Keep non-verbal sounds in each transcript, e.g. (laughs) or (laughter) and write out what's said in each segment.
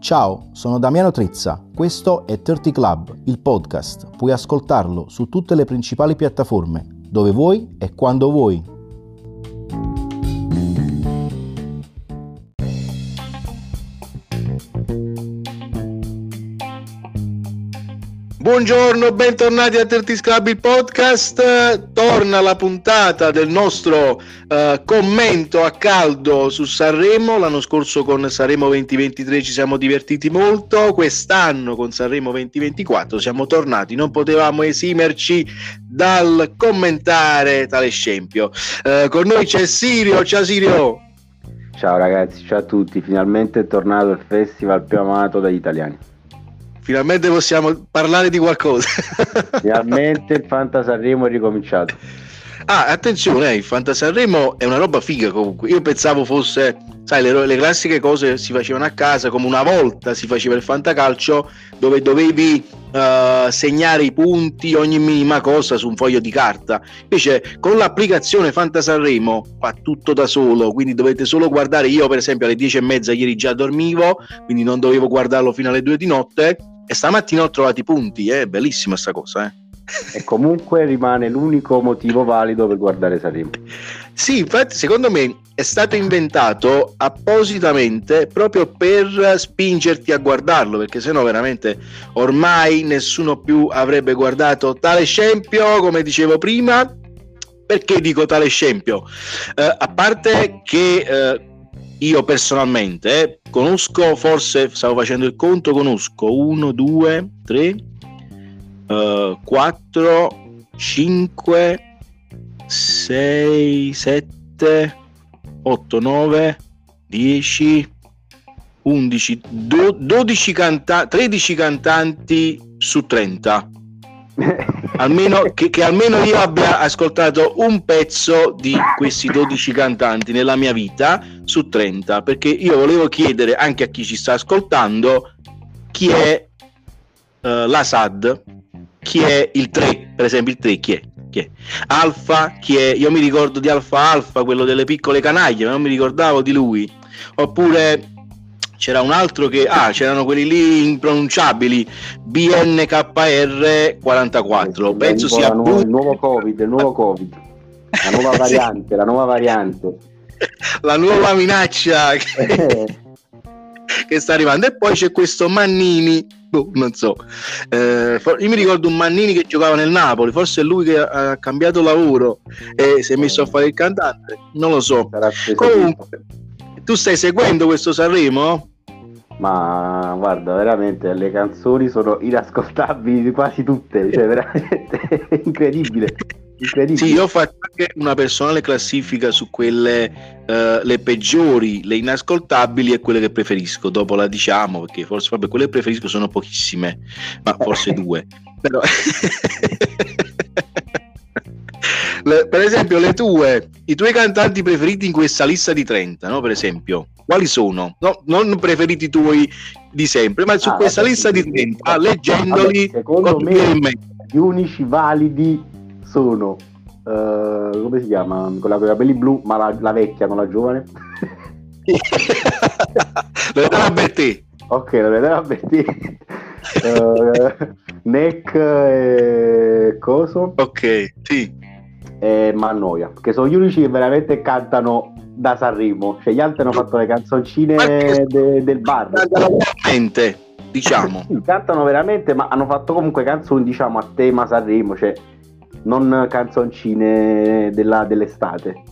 Ciao, sono Damiano Trizza, questo è 30 Club, il podcast. Puoi ascoltarlo su tutte le principali piattaforme, dove vuoi e quando vuoi. Buongiorno, bentornati a Tertis Club il podcast. Torna la puntata del nostro uh, commento a caldo su Sanremo. L'anno scorso con Sanremo 2023 ci siamo divertiti molto. Quest'anno con Sanremo 2024 siamo tornati. Non potevamo esimerci dal commentare tale scempio. Uh, con noi c'è Sirio. Ciao Sirio. Ciao ragazzi, ciao a tutti. Finalmente è tornato il festival più amato dagli italiani. Finalmente possiamo parlare di qualcosa. (laughs) Finalmente il Fanta Sanremo è ricominciato. Ah, attenzione, eh, il Fanta Sanremo è una roba figa comunque. Io pensavo fosse, sai, le, le, classiche cose si facevano a casa, come una volta si faceva il fantacalcio, dove dovevi uh, segnare i punti, ogni minima cosa su un foglio di carta. Invece con l'applicazione Fanta Sanremo fa tutto da solo, quindi dovete solo guardare. Io, per esempio, alle 10 e mezza ieri già dormivo, quindi non dovevo guardarlo fino alle 2 di notte e stamattina ho trovato i punti, è bellissima sta cosa, eh. E comunque rimane l'unico motivo valido per guardare Sanremo. Sì, infatti secondo me è stato inventato appositamente proprio per spingerti a guardarlo, perché sennò veramente ormai nessuno più avrebbe guardato tale scempio, come dicevo prima. Perché dico tale scempio? Eh, a parte che eh, io personalmente eh, conosco, forse stavo facendo il conto, conosco 1, 2, 3, 4, 5, 6, 7, 8, 9, 10, 11, 12 canta- 13 cantanti su 30 almeno, che, che, almeno io abbia ascoltato un pezzo di questi 12 cantanti nella mia vita su 30 perché io volevo chiedere anche a chi ci sta ascoltando chi è uh, la SAD chi è il 3 per esempio il 3 chi è? Chi è? Alfa chi è? io mi ricordo di Alfa Alfa quello delle piccole canaglie ma non mi ricordavo di lui oppure c'era un altro che ah c'erano quelli lì impronunciabili BNKR 44 penso sia il nuovo, il nuovo covid il nuovo covid. La nuova (laughs) variante la nuova variante. La nuova minaccia (laughs) che, che sta arrivando. E poi c'è questo Mannini. Boh, non so. Eh, io mi ricordo un Mannini che giocava nel Napoli. Forse è lui che ha cambiato lavoro e si è messo a fare il cantante. Non lo so. Comunque tu stai seguendo questo Sanremo? Ma guarda, veramente le canzoni sono inascoltabili quasi tutte, cioè veramente (laughs) incredibile. incredibile. Sì, io ho fatto anche una personale classifica su quelle uh, le peggiori, le inascoltabili e quelle che preferisco. Dopo la diciamo perché forse vabbè, quelle che preferisco sono pochissime, ma forse (laughs) due. Però... (laughs) le, per esempio, le tue, i tuoi cantanti preferiti in questa lista di 30, no? Per esempio, quali sono? No, non preferiti tuoi di sempre, ma su ah, questa lista di 30, leggendoli, allora, secondo me gli unici validi sono uh, come si chiama? Quella con i capelli blu, ma la, la vecchia, non la giovane. (laughs) Loredana Bertè. Ok, Loredana Bertè. uh, Neck e coso. Ok, sì. E Mannoia, che sono gli unici che veramente cantano da Sanremo, cioè gli altri hanno fatto le canzoncine de, del bar. Veramente, diciamo. sì, cantano veramente, ma hanno fatto comunque canzoni, diciamo, a tema Sanremo, cioè non canzoncine della, dell'estate.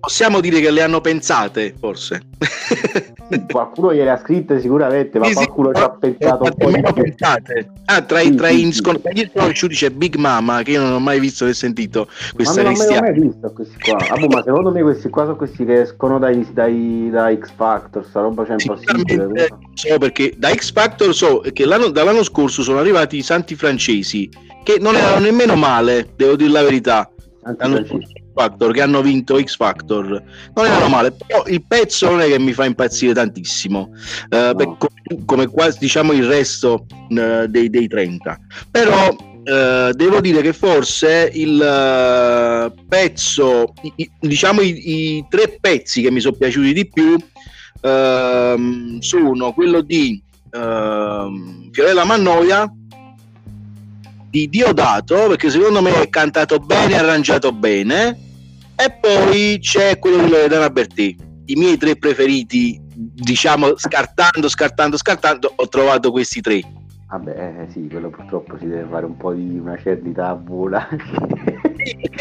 Possiamo dire che le hanno pensate, forse. (laughs) qualcuno gliele ha scritte sicuramente, ma sì, qualcuno ci ha pensato un po' di pensate. Ah, tra, i, tra sì, i sconosciuti c'è Big Mama, che io non ho mai visto né sentito questa ma non l'ho mai visto questi qua. Ah, ma secondo me questi qua sono questi che escono dai, dai, da X Factor, sta roba c'è impossibile. So perché da X Factor so che l'anno, dall'anno scorso sono arrivati i santi francesi, che non erano nemmeno male, devo dire la verità. Factor che hanno vinto X Factor. Non erano male però il pezzo non è che mi fa impazzire tantissimo. Eh, no. come, come, quasi diciamo il resto eh, dei, dei, 30 però eh, devo dire che forse il uh, pezzo i, diciamo i, i, tre pezzi che mi sono piaciuti di più ehm, sono quello di uh, Fiorella Mannoia di Diodato perché secondo me è cantato bene, arrangiato bene e poi c'è quello di Loredana Bertì i miei tre preferiti diciamo scartando, scartando, scartando ho trovato questi tre Vabbè, eh, sì, quello purtroppo si deve fare un po' di una cerdità buona.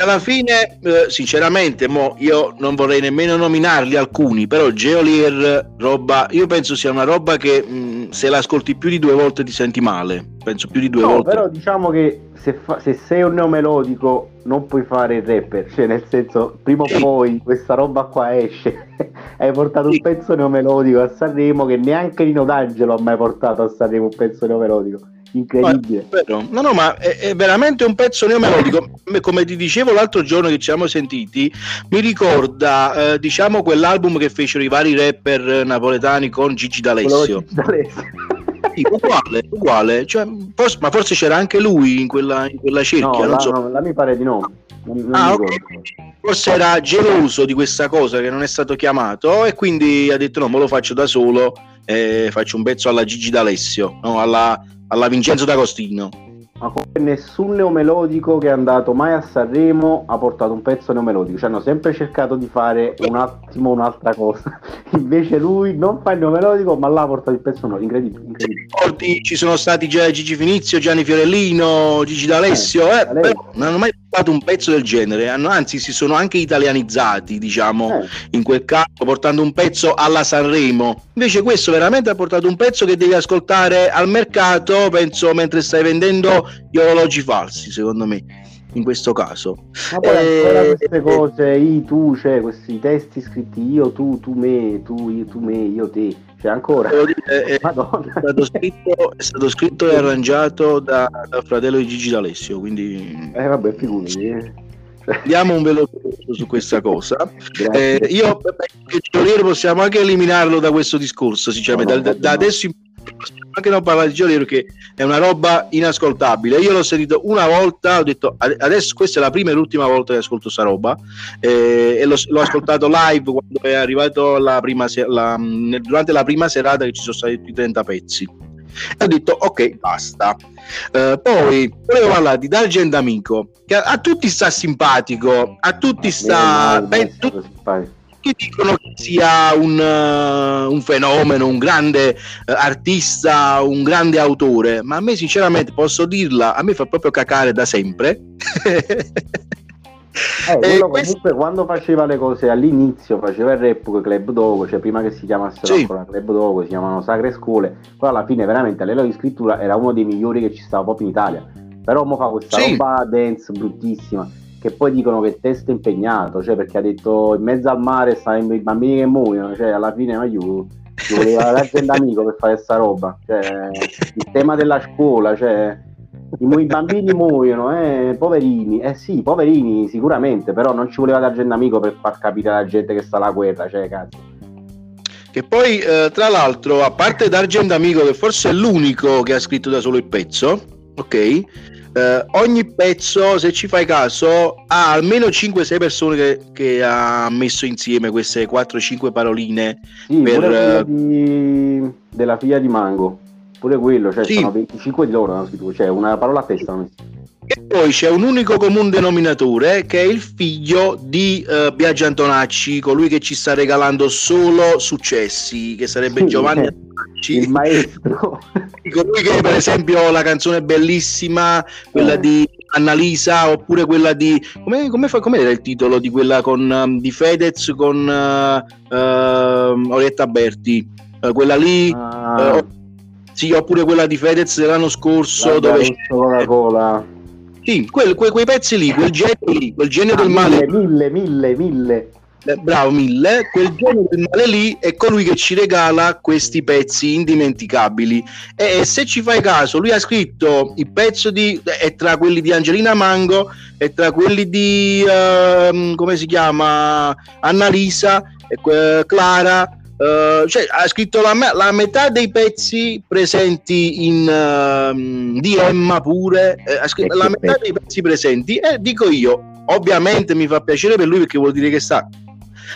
alla fine, eh, sinceramente, mo io non vorrei nemmeno nominarli alcuni, però Geolier, roba, io penso sia una roba che mh, se l'ascolti più di due volte ti senti male. Penso più di due no, volte. Però diciamo che se, fa, se, sei un neomelodico non puoi fare il rapper, cioè nel senso prima o poi questa roba qua esce. (laughs) Hai portato un pezzo neomelodico a Sanremo che neanche Nino D'Angelo ha mai portato a Sanremo un pezzo neomelodico. Incredibile. No, no, no, ma è, è, veramente un pezzo neomelodico. Come ti dicevo l'altro giorno che ci siamo sentiti, mi ricorda, eh, diciamo, quell'album che fecero i vari rapper napoletani con Gigi D'Alessio. (laughs) Uguale, uguale. Cioè, forse, ma forse c'era anche lui in quella, in quella cerchia. No, non so. no, la mi pare di no. Non, non ah, okay. Forse era geloso di questa cosa che non è stato chiamato e quindi ha detto no, me lo faccio da solo e faccio un pezzo alla Gigi D'Alessio, no, alla, alla Vincenzo D'Agostino. Ma nessun neomelodico che è andato mai a Sanremo ha portato un pezzo neomelodico, cioè hanno sempre cercato di fare un attimo un'altra cosa, (laughs) invece lui non fa il neomelodico ma l'ha portato il pezzo nuovo, incredibile, incredibile. Ci sono stati già Gigi Finizio, Gianni Fiorellino, Gigi D'Alessio, eh, eh, non hanno mai fatto un pezzo del genere, hanno, anzi si sono anche italianizzati, diciamo, eh. in quel caso, portando un pezzo alla Sanremo. Invece questo veramente ha portato un pezzo che devi ascoltare al mercato, penso, mentre stai vendendo gli orologi falsi, secondo me, in questo caso. Ma poi eh, ancora queste cose, i, tu, cioè questi testi scritti io, tu, tu, me, tu, io, tu, me, io, te cioè ancora. Dire, (laughs) è, è, stato scritto, è, stato scritto, e arrangiato da, dal fratello di Gigi D'Alessio quindi eh vabbè figurati eh. Diamo un veloce su questa cosa. (laughs) Eh, io che possiamo anche eliminarlo da questo discorso sinceramente. No, no, da, da adesso in anche non parlare di Gioliero che è una roba inascoltabile. Io l'ho sentito una volta, ho detto adesso questa è la prima e l'ultima volta che ascolto sta roba eh, e l'ho, l'ho, ascoltato live quando è arrivato la prima la, durante la prima serata che ci sono stati tutti i 30 pezzi. E ho detto ok, basta. Uh, poi volevo parlare di D'Argent Amico, che a, a, tutti sta simpatico, a tutti sta... Ben, tu, che dicono che sia un, uh, un fenomeno, un grande uh, artista, un grande autore, ma a me sinceramente posso dirla, a me fa proprio cacare da sempre. (laughs) Eh, quello comunque questo... quando faceva le cose all'inizio faceva il rap con Club Dogo, cioè prima che si chiamassero sì. ancora Club Dogo, si chiamavano Sacre Scuole, poi alla fine veramente a livello di scrittura era uno dei migliori che ci stava proprio in Italia. Però mo fa questa sì. roba dance bruttissima che poi dicono che il testo è impegnato, cioè perché ha detto in mezzo al mare stanno i bambini che muoiono, cioè alla fine ma io ci voleva l'agenda amico per fare questa roba, cioè, il tema della scuola, cioè i, i bambini muoiono, eh, poverini, eh sì, poverini sicuramente, però non ci voleva l'agenda amico per far capire alla gente che sta la guerra, cioè cazzo. Che poi, eh, tra l'altro, a parte D'Argento Amico, che forse è l'unico che ha scritto da solo il pezzo, ok? Eh, ogni pezzo, se ci fai caso, ha almeno 5-6 persone che, che, ha messo insieme queste 4-5 paroline. Sì, per, uh... di... della figlia di Mango, pure quello, cioè sì. sono 25 di loro cioè una parola a testa. E poi c'è un unico comune denominatore che è il figlio di uh, Biagio Antonacci, colui che ci sta regalando solo successi, che sarebbe sì, Giovanni eh, Antonacci. Il maestro. (laughs) colui che per esempio la canzone bellissima, quella eh. di Annalisa, oppure quella di... Come, come fa, com'era il titolo di quella con, um, di Fedez con uh, uh, Orietta Berti? Quella lì... Ah. sì, oppure quella di Fedez dell'anno scorso la dove... Coca-Cola sì, quel, que, quei pezzi lì, quel genio lì, quel genio ah, del male. Mille, mille, mille. Eh, bravo, mille. Quel genio del male lì è colui che ci regala questi pezzi indimenticabili. E, e se ci fai caso, lui ha scritto il pezzo di. è tra quelli di Angelina Mango, è tra quelli di. Uh, come si chiama? Annalisa, uh, Clara Uh, cioè, ha scritto la, la, metà dei pezzi presenti in uh, di Emma pure, eh, ha scritto la metà dei pezzi presenti e dico io, ovviamente mi fa piacere per lui perché vuol dire che sta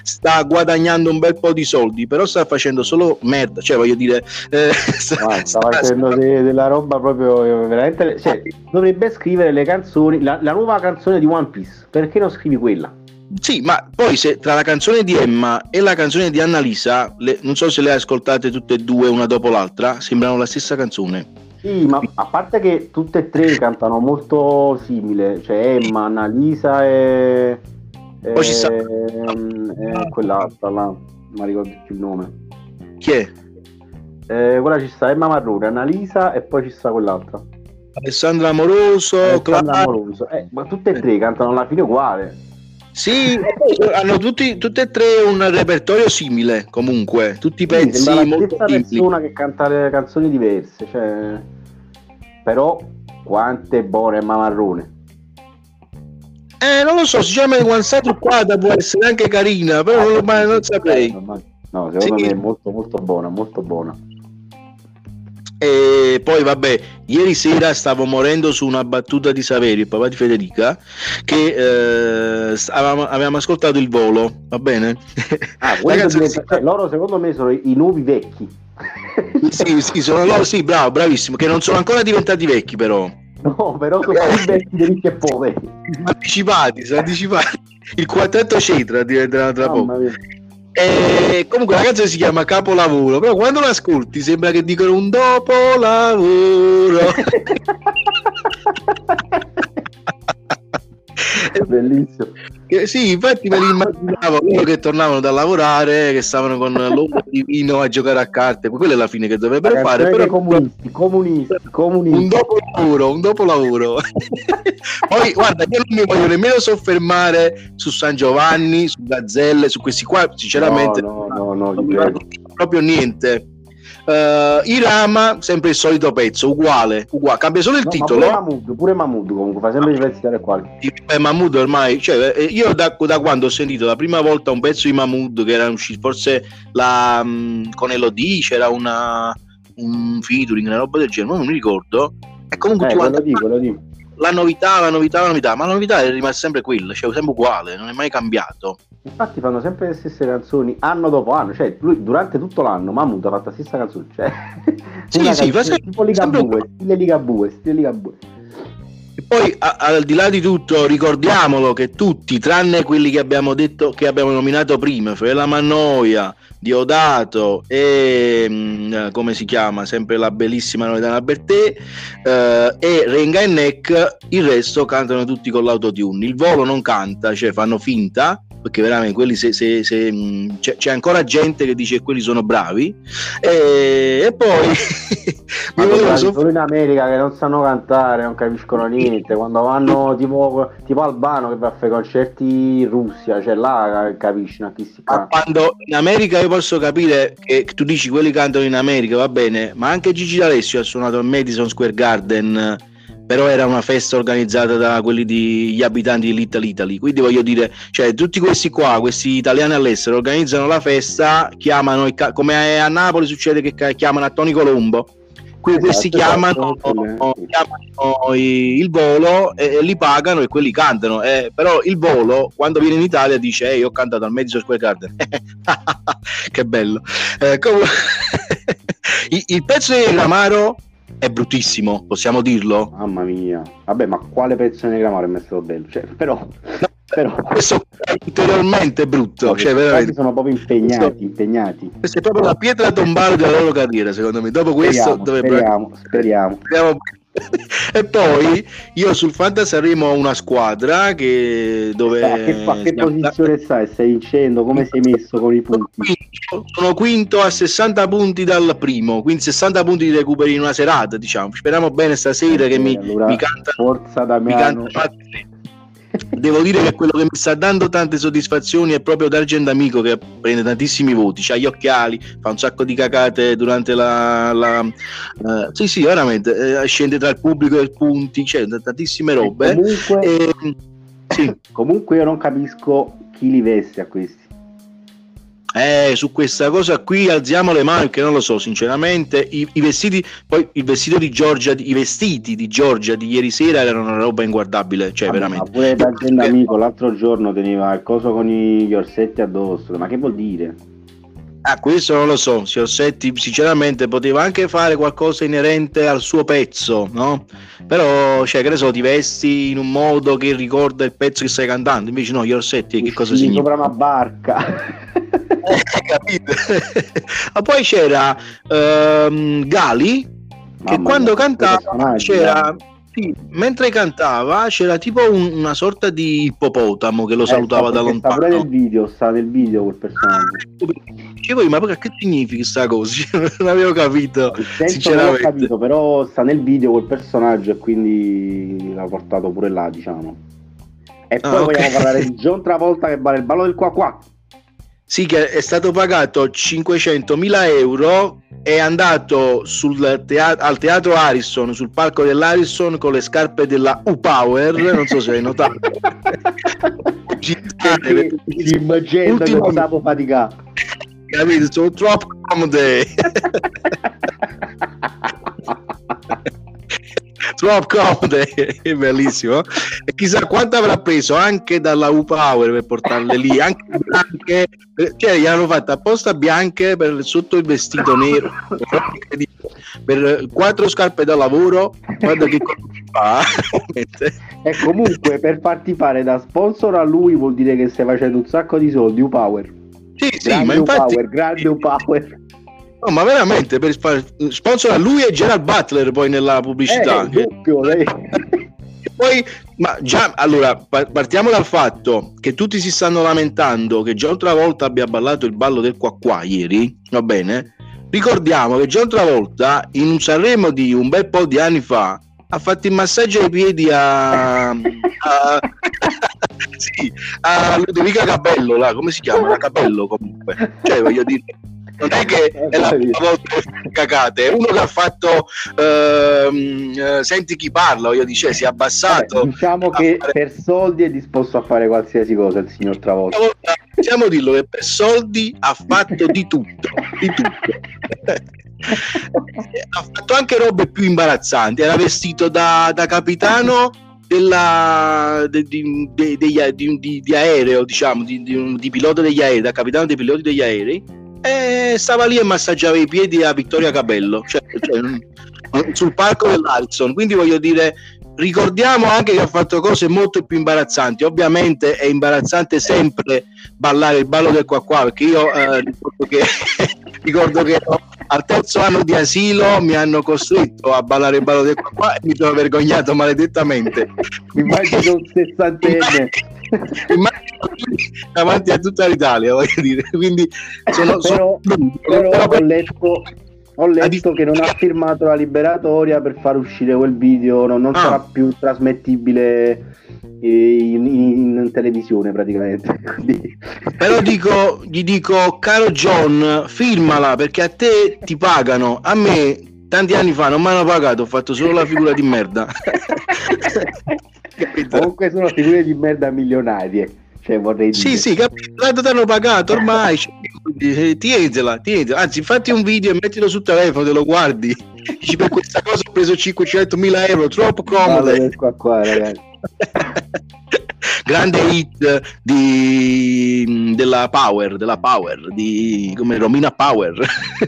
sta guadagnando un bel po' di soldi, però sta facendo solo merda, cioè voglio dire... Eh, (laughs) sta, ah, sta, facendo sta... De, della roba proprio eh, veramente... Cioè, dovrebbe scrivere le canzoni, la, la nuova canzone di One Piece, perché non scrivi quella? Sì, ma poi se tra la canzone di Emma e la canzone di Annalisa, le, non so se le hai ascoltate tutte e due una dopo l'altra, sembrano la stessa canzone. Sì, ma a parte che tutte e tre cantano molto simile, cioè Emma, Annalisa e... Poi ci sta... E quell'altra là, non mi ricordo più il nome. Chi è? Eh, quella ci sta Emma Marrone, Annalisa e poi ci sta quell'altra. Alessandra Amoroso, Alessandra Amoroso. Eh, ma tutte e tre cantano alla fine uguale. Sì, hanno tutti, tutte e tre un repertorio simile, comunque, tutti i pezzi sì, la molto stessa persona che canta le canzoni diverse, cioè... però quante buone Mamarrone. Eh, non lo so, si chiama One Side Quadra, può essere anche carina, però non, non, non saprei. No, secondo sì. me è molto molto buona, molto buona. E poi vabbè, ieri sera stavo morendo su una battuta di Saveri, il papà di Federica, che eh, avevamo, avevamo, ascoltato il volo, va bene? Ah, diventa, si... cioè, loro secondo me sono i nuovi vecchi. (laughs) sì, sì, sono loro, sì, bravo, bravissimo, che non sono ancora diventati vecchi però. No, però sono più vecchi di ricchi e poveri. Anticipati, sono anticipati. Il quartetto Cetra diventerà tra poco. E comunque la canzone si chiama Capolavoro, però quando l'ascolti sembra che dicono un dopolavoro. (laughs) (laughs) È bellissimo. Che, sì, infatti me li immaginavo loro che tornavano da lavorare, che stavano con l'uomo di vino a giocare a carte. Quella è la fine che dovrebbero fare. Però... Comunisti, comunisti, comunisti. Un dopo lavoro, un dopo lavoro. (laughs) Poi guarda, io non mi voglio nemmeno soffermare su San Giovanni, su Gazzelle, su questi qua, sinceramente. No, no, no, no proprio niente Uh, Irama, sempre il solito pezzo, uguale, uguale. cambia solo il no, titolo. Pure Mahmood, pure Mahmood comunque fa sempre i pezzi tale quali. Beh, Mahmood ormai, cioè, eh, io da, da, quando ho sentito la prima volta un pezzo di Mahmood che era uscito, forse la, um, con Elodie c'era una, un featuring, una roba del genere, non mi ricordo. E comunque eh, lo dico, lo dico la novità, la novità, la novità, ma la novità è rimasta sempre quella, cioè sempre uguale, non è mai cambiato. Infatti fanno sempre le stesse canzoni anno dopo anno, cioè lui durante tutto l'anno Mahmood ha fatto la stessa canzone, cioè (laughs) sì, sì, fa sempre, tipo Liga sempre... Stile Liga Bue, stile Liga Bue. E poi a, al di là di tutto ricordiamolo che tutti, tranne quelli che abbiamo detto che abbiamo nominato prima, Fela Mannoia, Diodato e mh, mm, come si chiama, sempre la bellissima Loredana Bertè eh, e Renga e Neck, il resto cantano tutti con l'autotune. Il volo non canta, cioè fanno finta perché veramente quelli se, se, se c'è, c'è, ancora gente che dice che quelli sono bravi. E, e poi (laughs) ma (laughs) volevo soff- solo in America che non sanno cantare non capiscono niente. Quando vanno tipo, tipo Albano che va a fare concerti in Russia cioè là capisci a chi si canta. quando in America io posso capire che tu dici quelli cantano in America va bene ma anche Gigi D'Alessio ha suonato al Madison Square Garden però era una festa organizzata da quelli degli abitanti di Little Italy. Quindi voglio dire, cioè, tutti questi qua, questi italiani all'estero, organizzano la festa, chiamano, come a Napoli succede che chiamano a Tony Colombo. Qui esatto, questi chiamano, esatto. chiamano, il volo e, e, li pagano e quelli cantano. Eh, però il volo, quando viene in Italia, dice: Ehi, ho cantato al Madison Square Garden. (laughs) che bello. Eh, com- (laughs) il, il pezzo di Ramaro è bruttissimo, possiamo dirlo? Mamma mia, vabbè, ma quale pezzo di grammario è messo bello? Cioè, però, no, però... questo è ulteriormente brutto. No, cioè, veramente... sono proprio impegnati, impegnati. Questa è proprio la pietra tombale della loro carriera, secondo me. Dopo questo speriamo, dovrebbero... speriamo, speriamo. speriamo e poi io sul Fantasaremo ho una squadra che dove a che, a che posizione stai? Stai vincendo? Come sei messo con i punti? Sono quinto a 60 punti dal primo, quindi 60 punti di recuperi in una serata, diciamo. Speriamo bene stasera eh, che mi, allora, mi canta Forza. Mi canta devo dire che quello che mi sta dando tante soddisfazioni è proprio D'Argent Amico che prende tantissimi voti, ha gli occhiali, fa un sacco di cacate durante la... la uh, sì sì veramente, eh, scende tra il pubblico e i punti, cioè, tantissime robe. Comunque, e, sì. comunque io non capisco chi li veste a questi. Eh, su questa cosa qui alziamo le mani perché non lo so, sinceramente. I, i vestiti, poi il vestito di Giorgia, i vestiti di Giorgia di ieri sera erano una roba inguardabile, cioè ah, veramente. Ma pure da amico l'altro giorno teneva il coso con gli orsetti addosso, ma che vuol dire? Ah, questo non lo so, Siorsetti sinceramente poteva anche fare qualcosa inerente al suo pezzo, no? Però, cioè, che ne so, ti vesti in un modo che ricorda il pezzo che stai cantando, invece no, Siorsetti che cosa significa? Sopra una barca. (laughs) eh, (laughs) capito? Ma poi c'era um, Gali, che Mamma quando mia, cantava c'era... Eh sì, mentre cantava c'era tipo un, una sorta di ippopotamo che lo eh, salutava da lontano. Sta nel video, sta nel video quel personaggio. Dicevo, ah, ma che significa questa cosa? (laughs) non avevo capito. Non ho capito, però sta nel video quel personaggio e quindi l'ha portato pure là, diciamo. E poi ah, okay. vogliamo parlare di (laughs) John Travolta che vale il ballo del qua qua. Sì, che è stato pagato 500.000 euro, è andato teatro, al teatro Harrison, sul palco dell'Harrison con le scarpe della U-Power, non so se hai notato. (laughs) Immagino che stavo faticato. Capito? Sono troppo comode. (laughs) troppo comode, (laughs) è bellissimo. E chissà quanto avrà preso anche dalla U-Power per portarle lì, anche bianche, cioè gli hanno fatto apposta bianche per sotto il vestito nero, per quattro scarpe da lavoro, guarda che fa. e comunque per farti fare da sponsor a lui vuol dire che stai facendo un sacco di soldi, U-Power. Sì, sì, ma infatti... Power, grande U-Power. No, ma veramente per sponsor a lui e Gerald Butler poi nella pubblicità. Eh, doppio, lei. (laughs) poi, ma già, allora, partiamo dal fatto che tutti si stanno lamentando che già un'altra volta abbia ballato il ballo del qua qua ieri, va bene? Ricordiamo che già un'altra volta in un Sanremo di un bel po' di anni fa ha fatto il massaggio ai piedi a, a, (laughs) sì, a Ludovica Capello, là, come si chiama? La Capello comunque. Cioè, voglio dire, non è che è la prima volta che cagate, è uno che ha fatto ehm, eh, senti chi parla, io dice si è abbassato. Vabbè, diciamo che fare... per soldi è disposto a fare qualsiasi cosa il signor Travolta. Possiamo dirlo che per soldi ha fatto di tutto, di tutto. (laughs) ha fatto anche robe più imbarazzanti, era vestito da, da capitano della, de, di, de, de, di, di, aereo, diciamo, di, di, pilota degli aerei, da capitano dei piloti degli aerei e stava lì e massaggiava i piedi a Vittoria Capello cioè, cioè, (laughs) sul palco dell'Alson quindi voglio dire ricordiamo anche che ha fatto cose molto più imbarazzanti. Ovviamente è imbarazzante sempre ballare il ballo del qua qua perché io eh, ricordo che, (laughs) ricordo che al terzo anno di asilo mi hanno costretto a ballare il ballo del qua qua e mi sono vergognato maledettamente. Immagino un sessantenne davanti a tutta l'Italia, voglio dire. Quindi sono, però, sono... però ho letto, ho letto che non ha firmato la liberatoria per far uscire quel video, no, non ah. sarà più trasmettibile in, in, in televisione praticamente. (laughs) Però dico, gli dico, caro John, firmala perché a te ti pagano, a me tanti anni fa non mi hanno pagato, ho fatto solo la figura di merda. (laughs) Comunque sono figure di merda milionarie. Cioè, vorrei dire. Sì, sì, capito. Tanto ti hanno pagato ormai. tienitela, tienitela. Anzi, fatti un video e mettilo sul telefono, te lo guardi. Dici per questa cosa ho preso 500.000 euro, troppo comodo. Qua, qua, ragazzi. (laughs) Grande hit di, della Power, della Power, di come Romina Power.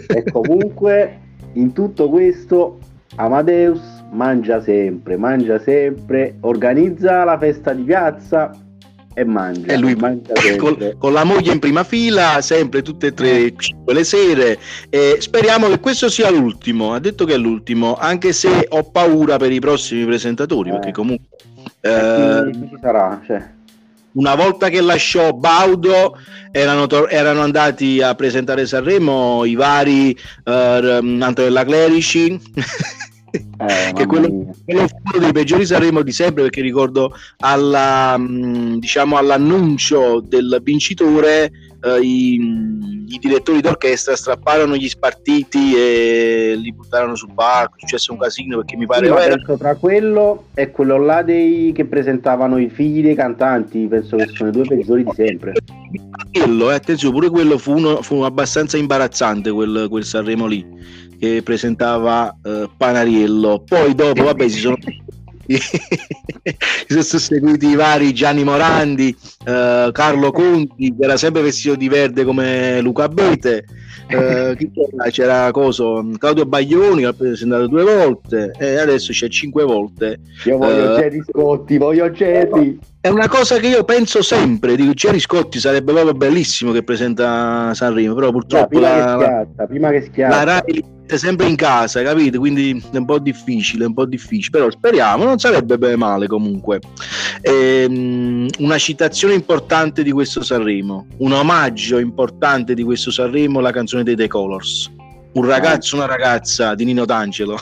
e comunque, in tutto questo, Amadeus mangia sempre, mangia sempre, organizza la festa di piazza e mangia. E lui mangia (laughs) con, con, la moglie in prima fila, sempre tutte e tre le sere. E speriamo che questo sia l'ultimo. Ha detto che è l'ultimo, anche se ho paura per i prossimi presentatori, eh. perché comunque... Eh, chi, sarà? Cioè. Una volta che lasciò Baudo erano, to- erano andati a presentare Sanremo i vari uh, Antonella Clerici (laughs) Eh, che quello, quello fu uno dei peggiori Sanremo di sempre perché ricordo alla, mm, diciamo, all'annuncio del vincitore eh, i, i, direttori d'orchestra strapparono gli spartiti e li buttarono sul palco. È successo un casino perché mi pare. Sì, era... tra quello e quello là dei che presentavano i figli dei cantanti, penso che sono i due peggiori di sempre. Quello, eh, attenzione, pure quello fu, uno, fu abbastanza imbarazzante quel, quel Sanremo lì che presentava eh, Panariello. Poi dopo, vabbè, si sono (laughs) (laughs) si sono susseguiti i vari Gianni Morandi, eh, Carlo Conti, che era sempre vestito di verde come Luca Bete. Eh, c'era? c'era coso, Claudio Baglioni che ha presentato due volte e adesso c'è cinque volte. Io voglio eh, Scotti, voglio Geri. È una cosa che io penso sempre, dico Geri Scotti sarebbe proprio bellissimo che presenta Sanremo, però purtroppo no, prima, la, che schiatta, prima che schiatta. la Rai sempre in casa, capite? Quindi è un po' difficile, un po' difficile, però speriamo, non sarebbe male comunque. Ehm, una citazione importante di questo Sanremo, un omaggio importante di questo Sanremo, la canzone dei The Colors. Un ragazzo, una ragazza di Nino D'Angelo.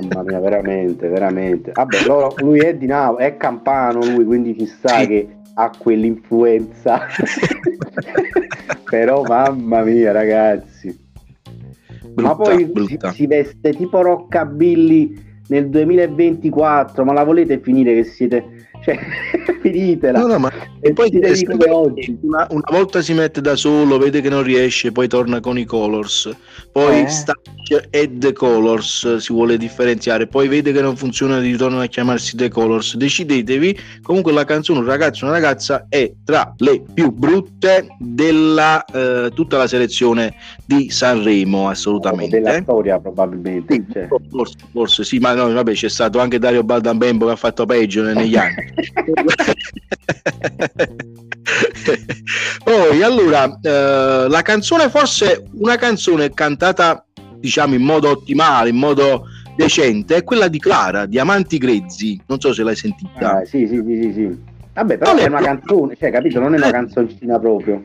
Mamma mia, veramente, veramente. Vabbè, loro, lui è di Napoli, è campano lui, quindi ci sta sì. che ha quell'influenza. (laughs) Però mamma mia, ragazzi brutta, ma poi brutta. Si, si, veste tipo rockabilly nel 2024 ma la volete finire che siete cioè (laughs) finitela. No, no, ma e poi una, una, volta si mette da solo vede che non riesce poi torna con i colors. Poi eh. Stitch e The Colors si vuole differenziare. Poi vede che non funziona ritorna a chiamarsi The Colors. Decidetevi. Comunque la canzone un ragazzo una ragazza è tra le più brutte della eh, tutta la selezione di Sanremo assolutamente. Della storia probabilmente sì, cioè. forse, forse, sì ma no vabbè c'è stato anche Dario Baldambembo che ha fatto peggio negli anni (laughs) poi allora eh, la canzone forse una canzone cantata diciamo in modo ottimale in modo decente è quella di Clara Diamanti Grezzi. Non so se l'hai sentita. Ah, sì sì sì sì vabbè però non è, è una canzone cioè capito? Non è una canzoncina proprio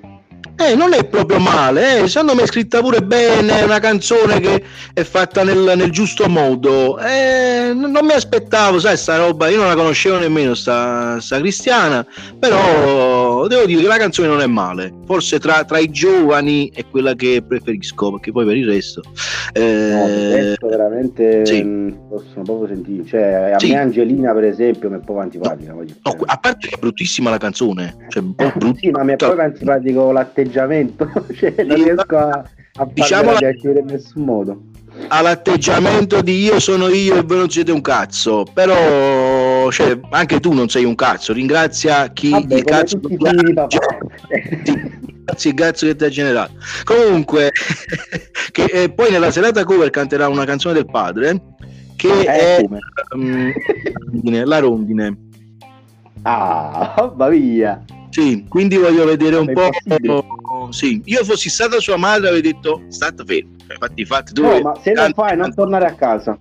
eh, non è proprio male, eh. secondo me è scritta pure bene, è una canzone che è fatta nel, nel giusto modo. Eh, non mi aspettavo, sai, sta roba, io non la conoscevo nemmeno, sta, sta cristiana, però devo dire che la canzone non è male. Forse tra, tra i giovani è quella che preferisco, perché poi per il resto... Eh, no, veramente sì. possono proprio sentire. Cioè, a sì. me Angelina, per esempio, mi è proprio antipatica. No, no, a parte che è bruttissima la canzone, cioè, brutta. sì, ma mi è proprio antipatico l'atteggiamento l'atteggiamento, (laughs) cioè, non riesco a, a diciamo la... in nessun modo. All'atteggiamento di io sono io e voi non siete un cazzo, però cioè, anche tu non sei un cazzo. Ringrazia chi Vabbè, il cazzo ti Grazie, cazzo che ti ha generato. Comunque, (laughs) che, eh, poi nella serata cover canterà una canzone del padre che eh, è um, la rondine. Ah, (laughs) va via. Sì, quindi voglio vedere un po'. Sì, io fossi stata sua madre avrei detto state fermo. Cioè, fatti fatti tu. No, ma se lo fai non tornare a casa.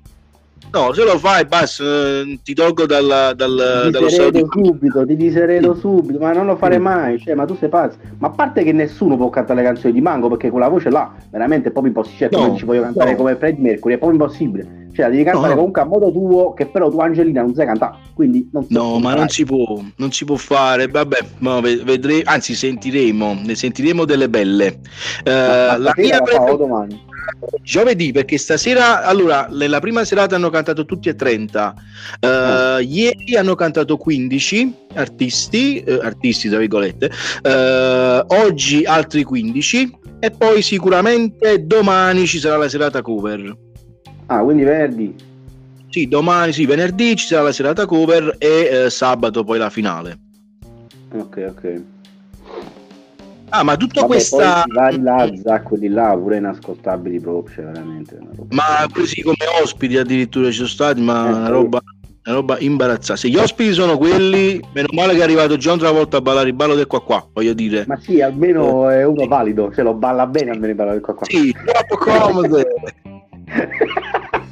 No, se lo fai, basta, eh, ti tolgo dal, dal, dallo stadio. subito, ti diseredo subito, ma non lo fare mai, cioè, ma tu sei pazzo. Ma a parte che nessuno può cantare le canzoni di Mango perché con la voce là, veramente è proprio impossibile. Cioè, no, ci voglio cantare no. come Fred Mercury, è proprio impossibile. Cioè, la devi cantare no. comunque a modo tuo, che però tu Angelina non sai cantare. Quindi non No, ma non si può, non si può fare. Vabbè, no, vedremo, anzi sentiremo, ne sentiremo delle belle. Uh, la mia prefer- domani. Giovedì, perché stasera, allora, nella prima serata hanno cantato tutti e 30. Uh, oh. Ieri hanno cantato 15 artisti, uh, artisti tra virgolette. oggi altri 15 e poi sicuramente domani ci sarà la serata cover. Ah, quindi venerdì? Sì, domani, sì, venerdì ci sarà la serata cover e eh, sabato poi la finale. Ok, ok. Ah, ma tutta Vabbè, questa... I vari Lazza, quelli là, pure inascoltabili proprio, cioè veramente... Ma così come ospiti addirittura ci sono stati, ma eh, una roba... Una roba imbarazzante. Se gli ospiti sono quelli, meno male che è arrivato John Travolta a ballare il ballo del qua qua, voglio dire. Ma sì, almeno eh. è uno valido, se lo balla bene almeno il ballo del qua qua. Sì, troppo comodo. (laughs)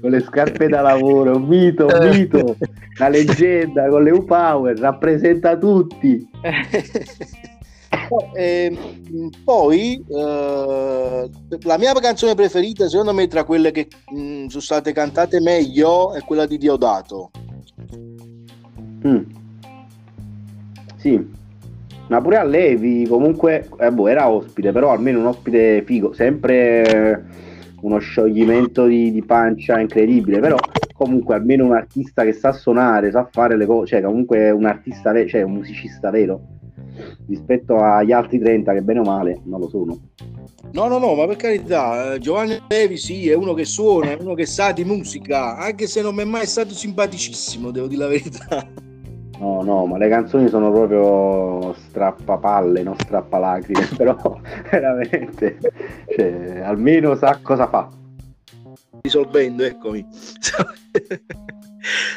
con le scarpe da lavoro, mito, mito, (laughs) una leggenda con le U-Power, rappresenta tutti. (laughs) eh, poi eh, la mia canzone preferita, secondo me, tra quelle che mh, mm, sono state cantate meglio, è quella di Diodato. Mm. Sì, ma pure a Levi comunque eh, boh, era ospite, però almeno un ospite figo, sempre uno scioglimento di, di pancia incredibile, però comunque almeno un artista che sa suonare, sa fare le cose, cioè comunque un artista, ve- cioè un musicista vero rispetto agli altri 30 che bene o male non lo sono. No, no, no, ma per carità, eh, Giovanni Levi sì, è uno che suona, è uno che sa di musica, anche se non mi è mai stato simpaticissimo, devo dire la verità. No, no, ma le canzoni sono proprio strappapalle, non strappalacrime, (laughs) però veramente, cioè, almeno sa cosa fa. Risolvendo, eccomi. (laughs)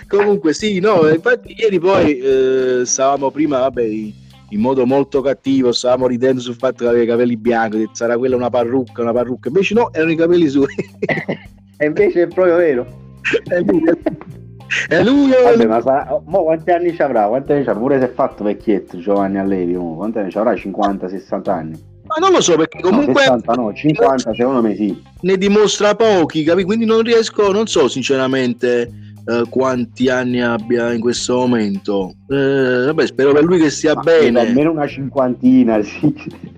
Comunque sì, no, infatti ieri poi eh, stavamo prima, vabbè, in modo molto cattivo, stavamo ridendo sul fatto che aveva i capelli bianchi, sarà quella una parrucca, una parrucca, invece no, erano i capelli suoi. (laughs) e invece è proprio vero. (laughs) è lui. È lui. Vabbè, ma sarà... Mo quanti anni ci avrà? Quanti anni ci avrà? Pure se è fatto vecchietto Giovanni Allevi, mo. quanti anni ci avrà? 50-60 anni? Ma non lo so perché comunque... No, 60, no, 50 secondo me sì. Ne dimostra pochi, capi? Quindi non riesco, non so sinceramente eh, quanti anni abbia in questo momento. Eh, vabbè, spero per lui che stia Ma bene. Almeno una cinquantina, sì. (laughs)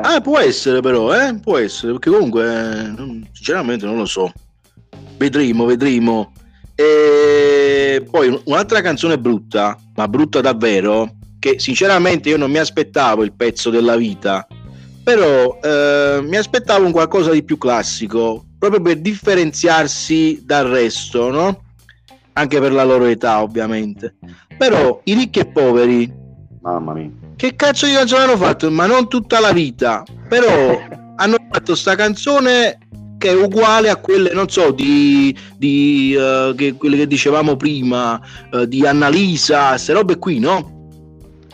Ah, può essere però, eh? Può essere, perché comunque, eh, sinceramente non lo so. Vedremo, vedremo. E poi un'altra canzone brutta, ma brutta davvero, che sinceramente io non mi aspettavo il pezzo della vita, però eh, mi aspettavo un qualcosa di più classico, proprio per differenziarsi dal resto, no? anche per la loro età ovviamente. Però i ricchi e poveri, mamma mia, che cazzo di canzone hanno fatto? Ma non tutta la vita, però (laughs) hanno fatto sta canzone che è uguale a quelle, non so, di, di uh, che, quelle che dicevamo prima, uh, di Annalisa, queste robe qui, no?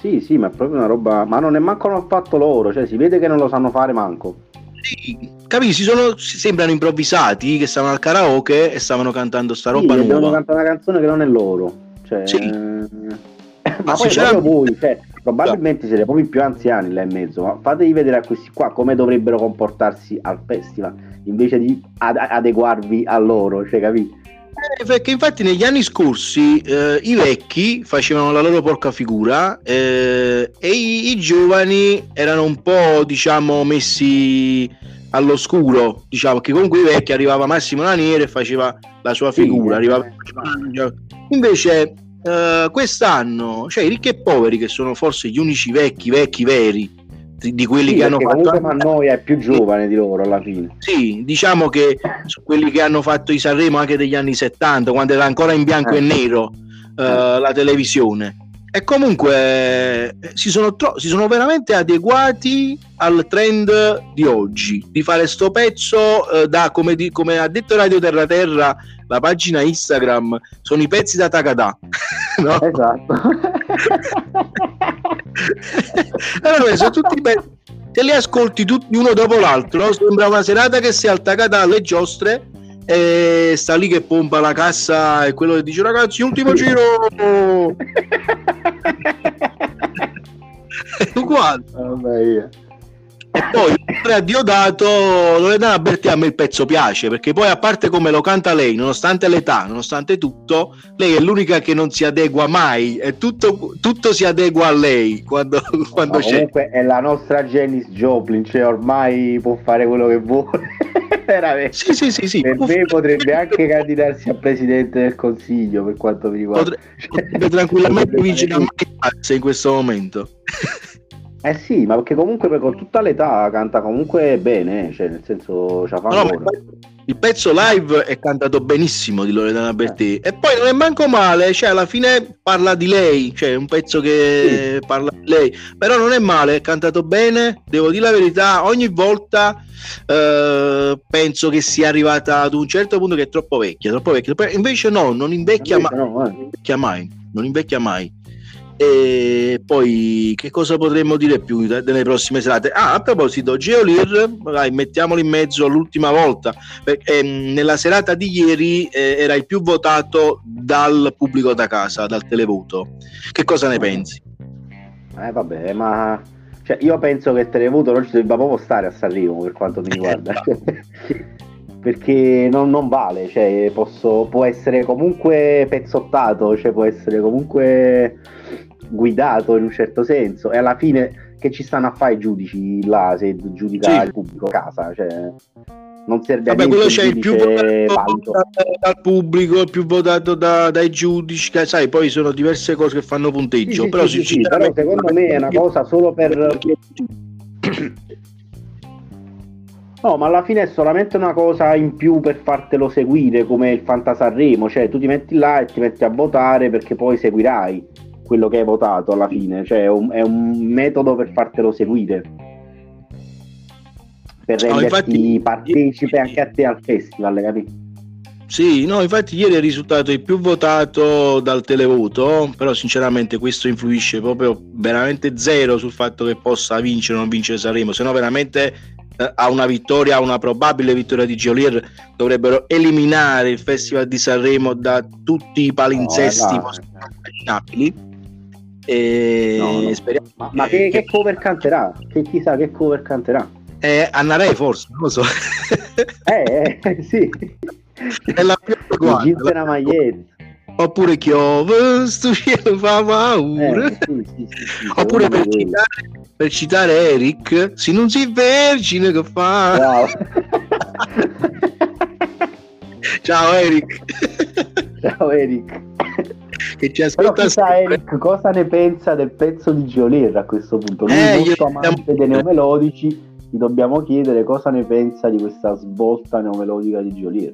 Sì, sì, ma è proprio una roba, ma non è manco l'hanno fatto loro, cioè si vede che non lo sanno fare manco. Sì, capisci? Sono, sembrano improvvisati che stavano al karaoke e stavano cantando sta roba sì, nuova. Devono cantare una canzone che non è loro. Cioè, sì. ma, ma poi proprio voi, cioè, probabilmente siete proprio i più anziani là in mezzo, ma fatevi vedere a questi qua come dovrebbero comportarsi al festival invece di ad- adeguarvi a loro, cioè capito? Eh, perché infatti negli anni scorsi eh, i vecchi facevano la loro porca figura eh, e i, i, giovani erano un po' diciamo messi all'oscuro diciamo che comunque i vecchi arrivava Massimo Laniere e faceva la sua figura sì, arrivava... invece eh, quest'anno cioè i ricchi e poveri che sono forse gli unici vecchi vecchi veri di quelli sì, che hanno fatto Mannoia è più giovane di loro alla fine sì diciamo che su quelli che hanno fatto i Sanremo anche degli anni 70 quando era ancora in bianco eh. e nero eh, eh. la televisione e comunque eh, si sono, tro- si sono veramente adeguati al trend di oggi di fare sto pezzo eh, da come, di, come ha detto Radio Terra Terra la pagina Instagram sono i pezzi da Takada (laughs) no? esatto allora, sono tutti pezzi te li ascolti tutti uno dopo l'altro sembra una serata che si è al Takada alle giostre e sta lì che pompa la cassa e quello che dice ragazzi ultimo giro (laughs) uguale. Vabbè, e poi a Diodato Loredana Berti a me il pezzo piace perché poi a parte come lo canta lei nonostante l'età nonostante tutto lei è l'unica che non si adegua mai e tutto, tutto si adegua a lei quando, (laughs) quando c'è. comunque è la nostra Janice Joplin cioè ormai può fare quello che vuole. (laughs) Veramente. Sì, sì, sì, sì. per me potrebbe anche candidarsi a presidente del consiglio per quanto mi riguarda. Potrebbe tranquillamente vincere a Mazza in questo momento (laughs) eh sì, ma perché comunque con tutta l'età canta comunque bene, cioè nel senso fa no, il pezzo live è cantato benissimo di Loredana Bertè eh. e poi non è manco male, cioè alla fine parla di lei, cioè è un pezzo che sì. parla di lei, però non è male, è cantato bene, devo dire la verità, ogni volta eh, penso che sia arrivata ad un certo punto che è troppo vecchia, troppo vecchia, invece no, non invecchia, invece ma- no, eh. non invecchia mai, non invecchia mai. E poi che cosa potremmo dire più nelle prossime serate? Ah, a proposito, Geolir, vai, mettiamolo in mezzo l'ultima volta, perché ehm, nella serata di ieri eh, era il più votato dal pubblico da casa, dal televoto. Che cosa ne pensi? Eh vabbè, ma cioè, io penso che Televoto non ci debba proprio stare a Sanremo per quanto mi riguarda. (laughs) perché non, non vale, cioè, posso, può essere comunque pezzottato, cioè, può essere comunque guidato in un certo senso e alla fine che ci stanno a fare i giudici là se giudica sì. il pubblico a casa cioè non serve Vabbè, a quello c'è il più votato dal pubblico, il più votato da, dai giudici, che sai, poi sono diverse cose che fanno punteggio. Sì, però, sì, sì, però secondo me è una cosa solo per. No, ma alla fine è solamente una cosa in più per fartelo seguire come il Fantasarremo, cioè tu ti metti là e ti metti a votare perché poi seguirai quello che hai votato alla fine, cioè è un, è un metodo per fartelo seguire per renderti no, infatti, partecipe anche a te al festival, capito? Sì, no, infatti ieri è risultato il più votato dal televoto, però sinceramente questo influisce proprio veramente zero sul fatto che possa vincere o non vincere Sanremo, se no veramente eh, a una vittoria, a una probabile vittoria di Geolier dovrebbero eliminare il Festival di Sanremo da tutti i palinsesti no, immaginabili. E no, no. Speriamo ma, ma che, che cover canterà? Che chissà che cover canterà? Eh, Anna Ray forse, non lo so. (laughs) eh, eh, (laughs) sì. È la più uguale. La... maglietta. Oppure Chiove, sto cielo fa paura. Eh, sì, sì, sì, (laughs) Oppure per citare, per citare, Eric, se non sei vergine che fa? Wow. Ciao Eric. Ciao Eric. Che ci ascolta chissà Eric cosa ne pensa del pezzo di Giolier a questo punto. Lui eh, molto amante dei neomelodici ti dobbiamo chiedere cosa ne pensa di questa svolta neomelodica di Giolier.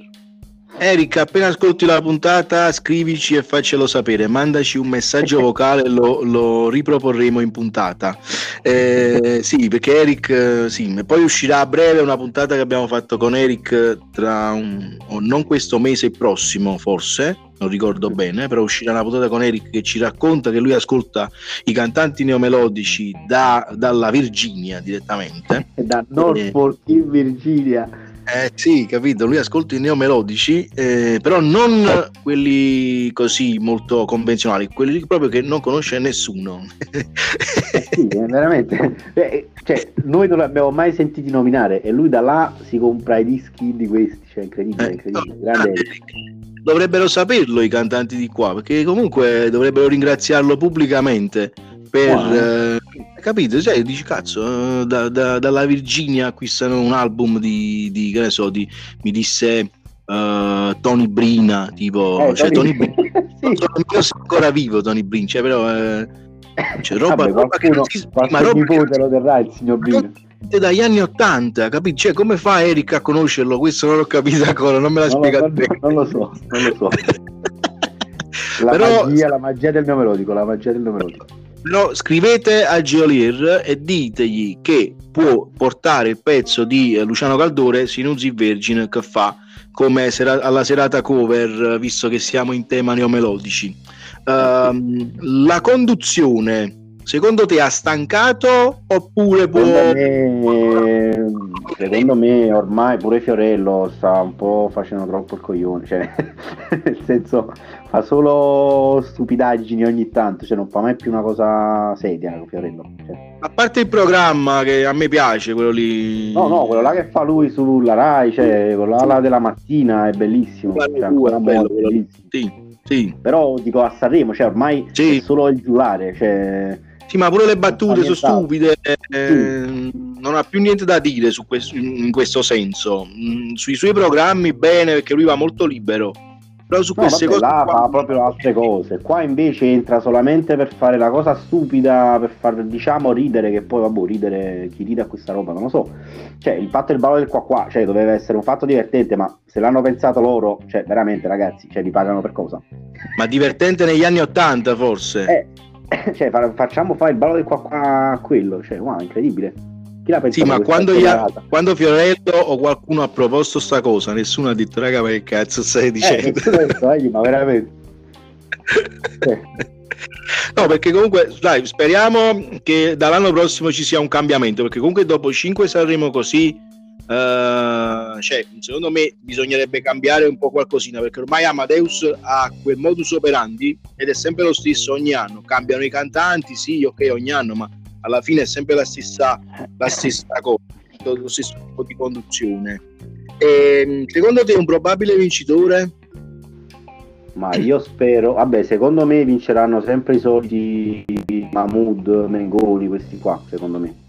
Eric, appena ascolti la puntata, scrivici e faccelo sapere. Mandaci un messaggio (laughs) vocale, lo, lo riproporremo in puntata. Eh, sì, perché Eric, eh, sì, poi uscirà a breve una puntata che abbiamo fatto con Eric tra un, non questo mese prossimo, forse, non ricordo bene, però uscirà una puntata con Eric che ci racconta che lui ascolta i cantanti neomelodici da, dalla Virginia direttamente. Da Norfolk e... in Virginia eh sì, capito, lui ascolta i neomelodici, eh, però non quelli così molto convenzionali, quelli proprio che non conosce nessuno. eh sì, veramente. Eh, cioè, noi non l'abbiamo mai sentiti nominare e lui da là si compra i dischi di questi, cioè incredibile, eh, incredibile. Grande dovrebbero saperlo i cantanti di qua, perché comunque dovrebbero ringraziarlo pubblicamente per... Wow. Capito? Cioè, dici cazzo, eh, da, da, dalla Virginia acquistano un album di, di che ne so, di, mi disse uh, Tony Brina, tipo, eh, cioè Tony, Tony Brina, (laughs) sì. non so ancora vivo Tony Brina, cioè, però... Eh, cioè, roba, Vabbè, qualcuno, che ma roba che, lo terrà il signor Brina dagli anni 80, capito? Cioè, come fa Eric a conoscerlo? Questo non l'ho capito ancora, non me l'ha spiegato bene. Non lo so, non lo so. (laughs) La, Però, magia, la magia del nome melodico, la magia del nome melodico. Però scrivete a Geolier e ditegli che può portare il pezzo di eh, Luciano Caldore Sinuzzi Vergine che fa come sera- alla serata cover, visto che siamo in tema neomelodici. Uh, la conduzione secondo te ha stancato oppure può... Secondo me, secondo me ormai pure Fiorello sta un po' facendo troppo il coglione, cioè (laughs) nel senso fa solo stupidaggini ogni tanto, cioè non fa mai più una cosa seria Fiorello. Cioè. A parte il programma che a me piace, quello lì... No, no, quello là che fa lui sulla Rai, cioè quello là della mattina è bellissimo. Cioè, è bello, bellissimo. Sì, sì. Però dico a Sanremo, cioè ormai sì. è solo il giurare, cioè sì, ma pure le battute sono stupide, eh, non ha più niente da dire questo, in questo senso. Mm, sui suoi programmi bene perché lui va molto libero. Però su no, queste vabbè, cose là qua... fa proprio altre cose. Qua invece entra solamente per fare la cosa stupida, per far diciamo ridere, che poi vabbè, ridere chi ride a questa roba, non lo so. Cioè, il fatto del ballo del qua qua, cioè doveva essere un fatto divertente, ma se l'hanno pensato loro, cioè veramente ragazzi, cioè li pagano per cosa? Ma divertente negli anni Ottanta forse. Eh, (laughs) cioè, facciamo fare il ballo di qua, qua a quello, cioè, wow, incredibile. Chi la pensa sì, ma quando, ha, quando, Fiorello o qualcuno ha proposto sta cosa, nessuno ha detto, raga, ma che cazzo stai eh, dicendo? Eh, detto, eh, ma veramente. (laughs) eh. No, perché comunque, dai, speriamo che dall'anno prossimo ci sia un cambiamento, perché comunque dopo 5 saremo così Uh, cioè, secondo me bisognerebbe cambiare un po' qualcosina perché ormai Amadeus ha quel modus operandi ed è sempre lo stesso ogni anno. Cambiano i cantanti, sì, ok, ogni anno, ma alla fine è sempre la stessa, la stessa cosa, lo stesso tipo di conduzione. E, ehm, secondo te un probabile vincitore? Ma io spero, vabbè, secondo me vinceranno sempre i soliti Mahmood, Mengoni, questi qua, secondo me.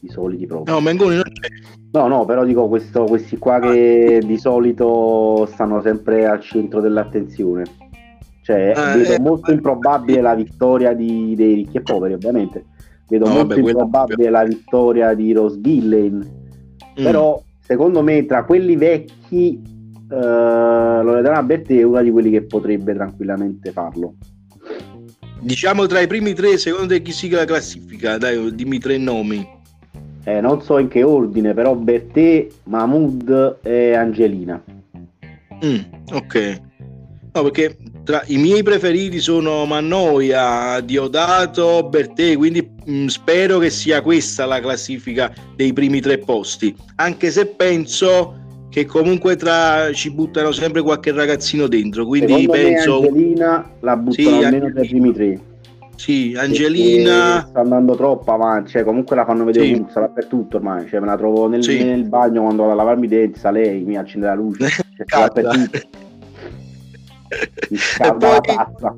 I soliti proprio. No, Mengoni non c'è. No, no, però dico questo, questi qua che di solito stanno sempre al centro dell'attenzione. Cioè, ah, vedo eh, molto improbabile la vittoria di, dei ricchi e poveri, ovviamente. Vedo no, molto vabbè, improbabile la vittoria di Rose Gillen. Mm. Però, secondo me, tra quelli vecchi uh, Loredana Berti è una di quelli che potrebbe tranquillamente farlo. Diciamo tra i primi tre, secondo te chi siga la classifica? Dai, dimmi tre nomi. Eh, non so in che ordine, però Bertè, Mahmoud e Angelina. Mm, ok. No, perché tra i miei preferiti sono Mannoia, Diodato, Bertè, quindi mh, mm, spero che sia questa la classifica dei primi tre posti, anche se penso che comunque tra ci buttano sempre qualche ragazzino dentro. Quindi Secondo penso. Angelina la buttano sì, almeno tra i primi tre. Sì, Angelina sta andando troppo avanti, cioè comunque la fanno vedere sì. ovunque, dappertutto ormai, cioè me la trovo nel, sì. nel bagno quando vado a lavarmi i denti, sa lei, mi accende la luce, cioè, (laughs) la tazza.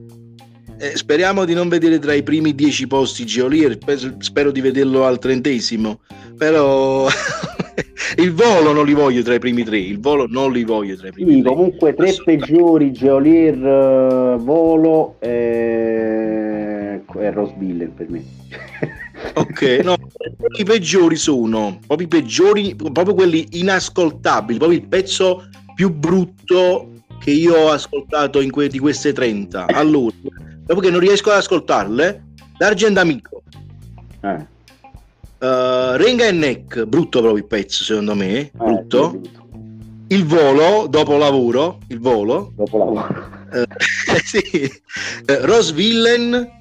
Eh, speriamo di non vedere tra i primi dieci posti Geolier, spero di vederlo al trentesimo, però (laughs) il volo non li voglio tra i primi tre, il volo non li voglio tra i primi sì, tre. Comunque tre peggiori Geolier, uh, volo e, e Rosville per me. ok, (laughs) no, i peggiori sono proprio i peggiori, proprio quelli inascoltabili, proprio il pezzo più brutto che io ho ascoltato in que- di queste 30. Allora, dopo che non riesco ad ascoltarle, D'Argent Amico. Eh. Uh, Renga e Neck, brutto proprio il pezzo secondo me, eh, brutto. Il volo, dopo lavoro, il volo. Dopo lavoro. Uh, (laughs) sì. Uh, Rose Villain.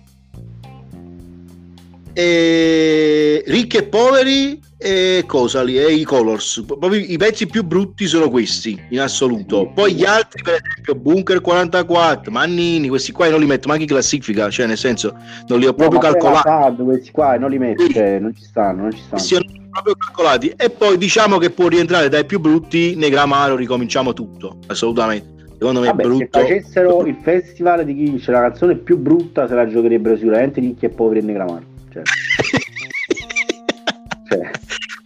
E... Ricchi e poveri e cosa lì? E i colors. Proprio i pezzi più brutti sono questi in assoluto. Poi gli altri, per esempio, Bunker 44, Mannini, questi qua non li metto neanche in classifica, cioè nel senso non li ho proprio no, calcolati. questi qua non li metto, cioè, non ci stanno, non ci stanno. Sì, proprio calcolati. E poi diciamo che può rientrare dai più brutti, Negramaro, ricominciamo tutto, assolutamente. Secondo me Vabbè, è brutto. Se facessero il festival di chi vince la canzone più brutta, se la giocherebbero sicuramente ricchi e poveri e Negramaro. Cioè. (laughs) cioè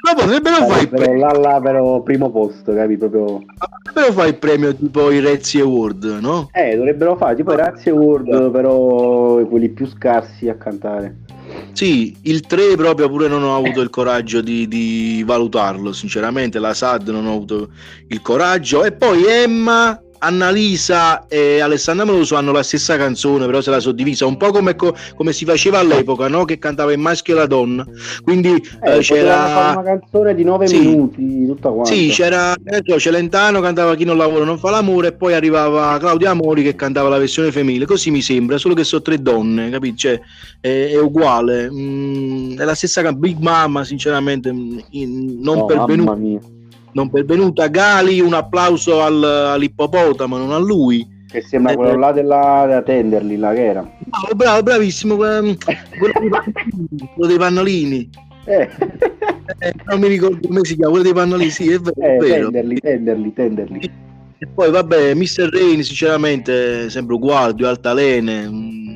ma potrebbero fare il premio là, là però primo posto capi proprio potrebbero fare il premio tipo i Rezzi Award no? eh dovrebbero fare tipo i Rezzi Award però quelli più scarsi a cantare sì, il 3 proprio pure non ho avuto il coraggio di, di, valutarlo, sinceramente, la SAD non ho avuto il coraggio. E poi Emma Annalisa e Alessandra Meloso hanno la stessa canzone, però se la suddivisa un po' come, come si faceva all'epoca, no? che cantava il maschio e la donna. Quindi eh, eh, c'era una canzone di 9 sì. minuti, tutta quanta. Sì, c'era eh, Celentano cantava Chi non lavora non fa l'amore, e poi arrivava Claudia Amori che cantava la versione femminile. Così mi sembra, solo che sono tre donne, capisci? Cioè, è, è, uguale. Mm, è la stessa. Big Mama, sinceramente, mm, in, non oh, pervenuta non pervenuta. Gali, un applauso al, all'ippopotamo, non a lui. Che sembra eh, quello là della, della Tenderly, là che era. Bravo, bravo bravissimo, quello, quello dei pannolini. Eh. Eh, non mi ricordo come si chiama, quello dei pannolini, sì, è vero. Eh, è vero. Tenderly, tenderly, tenderly. E poi vabbè, Mr. Rain sinceramente sempre uguale, più altalene,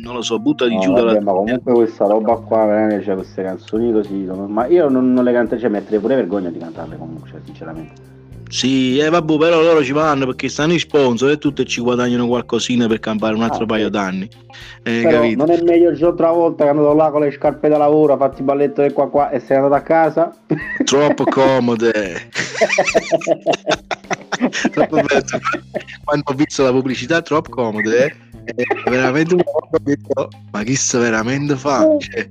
non lo so, butta di no, giù vabbè, dalla... ma comunque questa roba qua veramente cioè, queste canzoni così ma io non, non le canto cioè metterei pure vergogna di cantarle comunque cioè, sinceramente sì, eh, vabbè, però loro ci vanno perché stanno i sponsor e tutte ci guadagnano qualcosina per campare un altro ah, paio d'anni. Eh, non è meglio il giorno volta che è andato là con le scarpe da lavoro, ha fatto il balletto di qua qua e sei andato a casa? Troppo (laughs) comode. (laughs) troppo Quando ho visto la pubblicità, troppo comode. Eh? È veramente un po' detto, ma chi sta veramente fa? Cioè,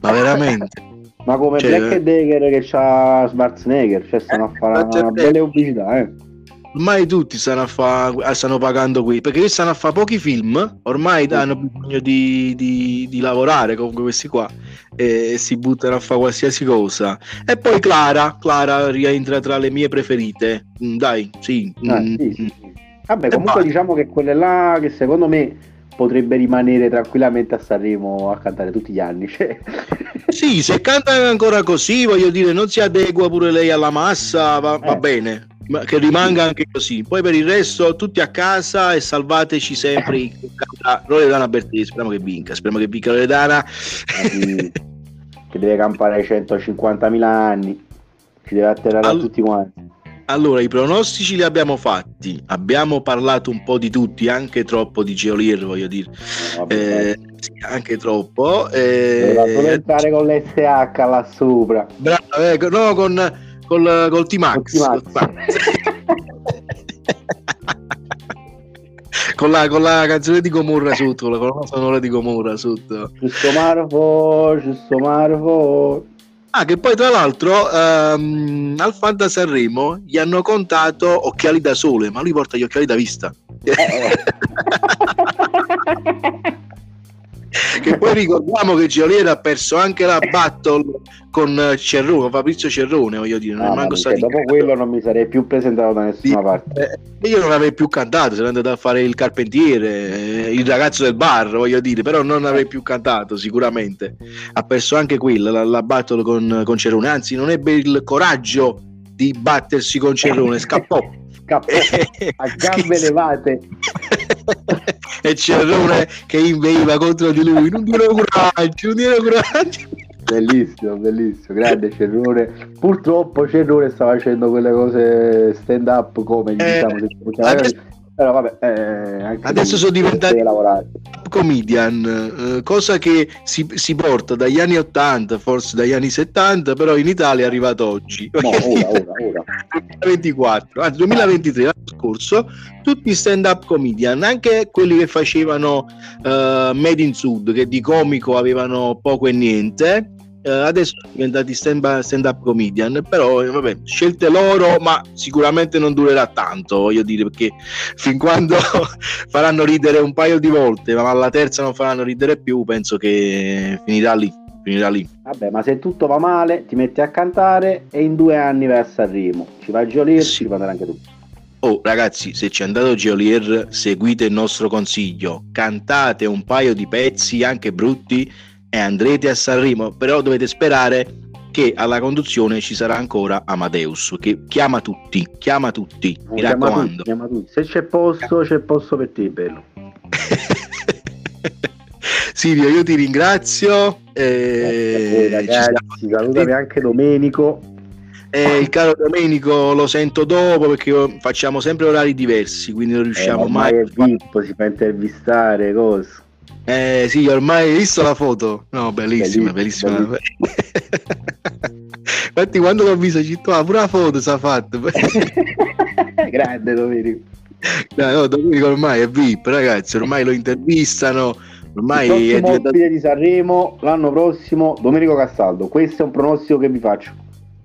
ma veramente. Ma come cioè, Black Dagger che c'ha Schwarzenegger, cioè stanno a fare una bella pubblicità, eh. Ormai tutti stanno, a fa, stanno pagando qui perché stanno a fare pochi film, ormai hanno bisogno di, di, di, lavorare comunque questi qua e si buttano a fare qualsiasi cosa. E poi Clara, Clara rientra tra le mie preferite, mm, dai, sì. Ah, mm, sì, sì. Vabbè, comunque diciamo che quelle là che secondo me potrebbe rimanere tranquillamente a Sanremo a cantare tutti gli anni. (laughs) Cioè. Sì, se canta ancora così, voglio dire, non si adegua pure lei alla massa, va, va eh. bene, ma che rimanga anche così. Poi per il resto, tutti a casa e salvateci sempre. (laughs) Loredana Bertini, speriamo che vinca, speriamo che vinca Loredana. Eh, che deve campare ai 150.000 anni, ci deve atterrare All... a tutti quanti. Allora, i pronostici li abbiamo fatti, abbiamo parlato un po' di tutti, anche troppo di Geolier, voglio dire, eh, sì, anche troppo. Eh, solo entrare con l'SH là sopra. Bravo, ecco, no, con, col, col T-Max. Col T-Max. con, la, con la canzone di Gomorra sotto, la colonna sonora di Gomorra sotto. Giusto Marvo, giusto Marvo. Ah, che poi tra l'altro ehm, al Fanta Sanremo gli hanno contato occhiali da sole, ma lui porta gli occhiali da vista. Eh. (laughs) che poi ricordiamo che Gioliera ha perso anche la battle con Cerrone, Fabrizio Cerrone, voglio dire. Non ah, manco dopo quello non mi sarei più presentato da nessuna parte. Eh, io non avrei più cantato, sarei andato a fare il carpentiere, eh, il ragazzo del bar, voglio dire, però non avrei più cantato sicuramente. Ha perso anche quella, la, la battle con, con Cerrone, anzi non ebbe il coraggio di battersi con Cerrone, (laughs) scappò scappò (laughs) a gambe levate (laughs) e Cerrone che inveiva contro di lui. Non dire coraggio, non dire coraggio. Bellissimo, bellissimo, grande Cerrone purtroppo Cerrone sta facendo quelle cose stand up come eh, diciamo adesso, però vabbè, eh, adesso sono diventati comedian, eh, cosa che si, si, porta dagli anni 80, forse dagli anni 70, però in Italia è arrivato oggi. No, ora, (laughs) ora, ora. 2024, anzi 2023, l'anno scorso, tutti stand up comedian, anche quelli che facevano uh, Made in Sud, che di comico avevano poco e niente, eh, adesso sono diventati stand, stand up comedian, però eh, vabbè, scelte loro, ma sicuramente non durerà tanto, voglio dire, perché fin quando (laughs) faranno ridere un paio di volte, ma alla terza non faranno ridere più, penso che finirà lì. Finirà lì. Vabbè, ma se tutto va male, ti metti a cantare e in due anni vai a Sanremo. Ci vai a Geolier, sì. ci andare anche tu. Oh ragazzi, se ci è andato Geolier, seguite il nostro consiglio, cantate un paio di pezzi anche brutti e andrete a Sanremo, però dovete sperare che alla conduzione ci sarà ancora Amadeus che chiama tutti, chiama tutti, mi chiama raccomando. Tutti, chiama tutti. Se c'è posto, c'è posto per te, bello. (laughs) Silvio, io ti ringrazio. Eh, ragazzi, salutami anche Domenico. Eh, il caro Domenico lo sento dopo perché facciamo sempre orari diversi, quindi non riusciamo eh, mai. È VIP, si fa intervistare, cose. Eh sì, ormai hai visto la foto? No, bellissima, bellissima. bellissima. (laughs) Infatti quando l'ho vista ci ah, pure la foto si è fatta. (laughs) Grande Domenico. No, no, Domenico ormai è VIP, ragazzi, ormai lo intervistano. Ormai il è diventato... di Sanremo l'anno prossimo Domenico Castaldo. Questo è un pronostico che vi faccio.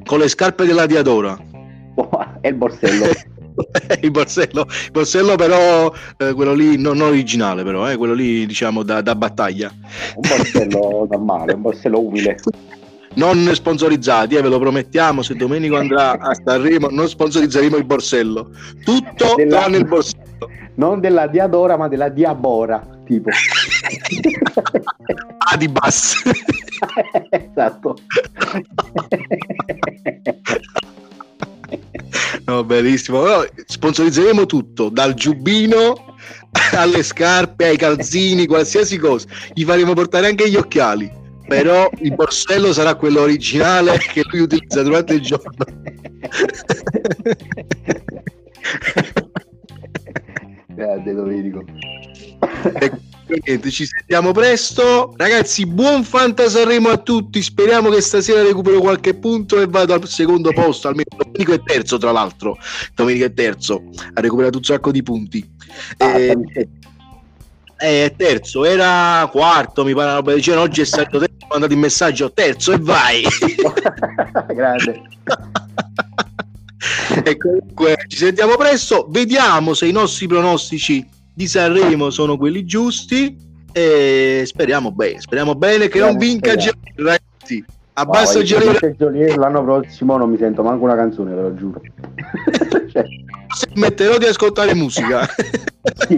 Con le scarpe della Diadora. (laughs) è il borsello. (laughs) il borsello, il borsello però eh, quello lì non, non originale però eh, quello lì diciamo da, da battaglia un borsello normale un borsello umile non sponsorizzati, eh, ve lo promettiamo. Se Domenico andrà a Sanremo, non sponsorizzeremo il borsello, tutto della, tranne il borsello. Non della Diadora, ma della Diabora, tipo (laughs) Adibas. (laughs) esatto. No, bellissimo. No, sponsorizzeremo tutto, dal giubbino alle scarpe, ai calzini, qualsiasi cosa. Gli faremo portare anche gli occhiali. Però il borsello sarà quello originale che lui utilizza durante il giorno. Grande Domenico. Ecco niente, ci sentiamo presto. Ragazzi, buon Fantasarremo a tutti. Speriamo che stasera recupero qualche punto e vado al secondo posto. Almeno Domenico è terzo, tra l'altro. Domenico è terzo, ha recuperato un sacco di punti. Ah, e... Eh, eh, terzo, era quarto, mi pare. Una dicevano oggi è stato terzo, ho mandato il messaggio terzo e vai. (laughs) Grande. (laughs) e comunque ci sentiamo presto. Vediamo se i nostri pronostici di Sanremo sono quelli giusti e speriamo bene, speriamo bene che non vinca Giolier, ragazzi. Abbassa no, Giolier. L'anno prossimo non mi sento manco una canzone, ve lo giuro. (laughs) cioè. Metterò di ascoltare musica. (laughs) sì.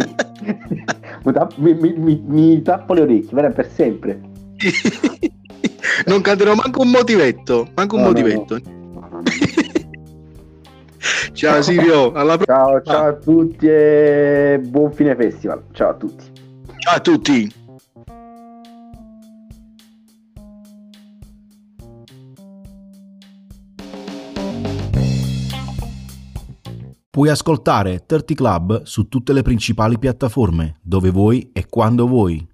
Mi mi, mi, mi, mi tappo le orecchie, per sempre. (laughs) non canterò manco un motivetto, manco un no, motivetto. No, no. (laughs) ciao Silvio, alla prossima. Ciao, ciao a tutti e buon fine festival. Ciao a tutti. Ciao a tutti. Puoi ascoltare 30 Club su tutte le principali piattaforme, dove vuoi e quando vuoi.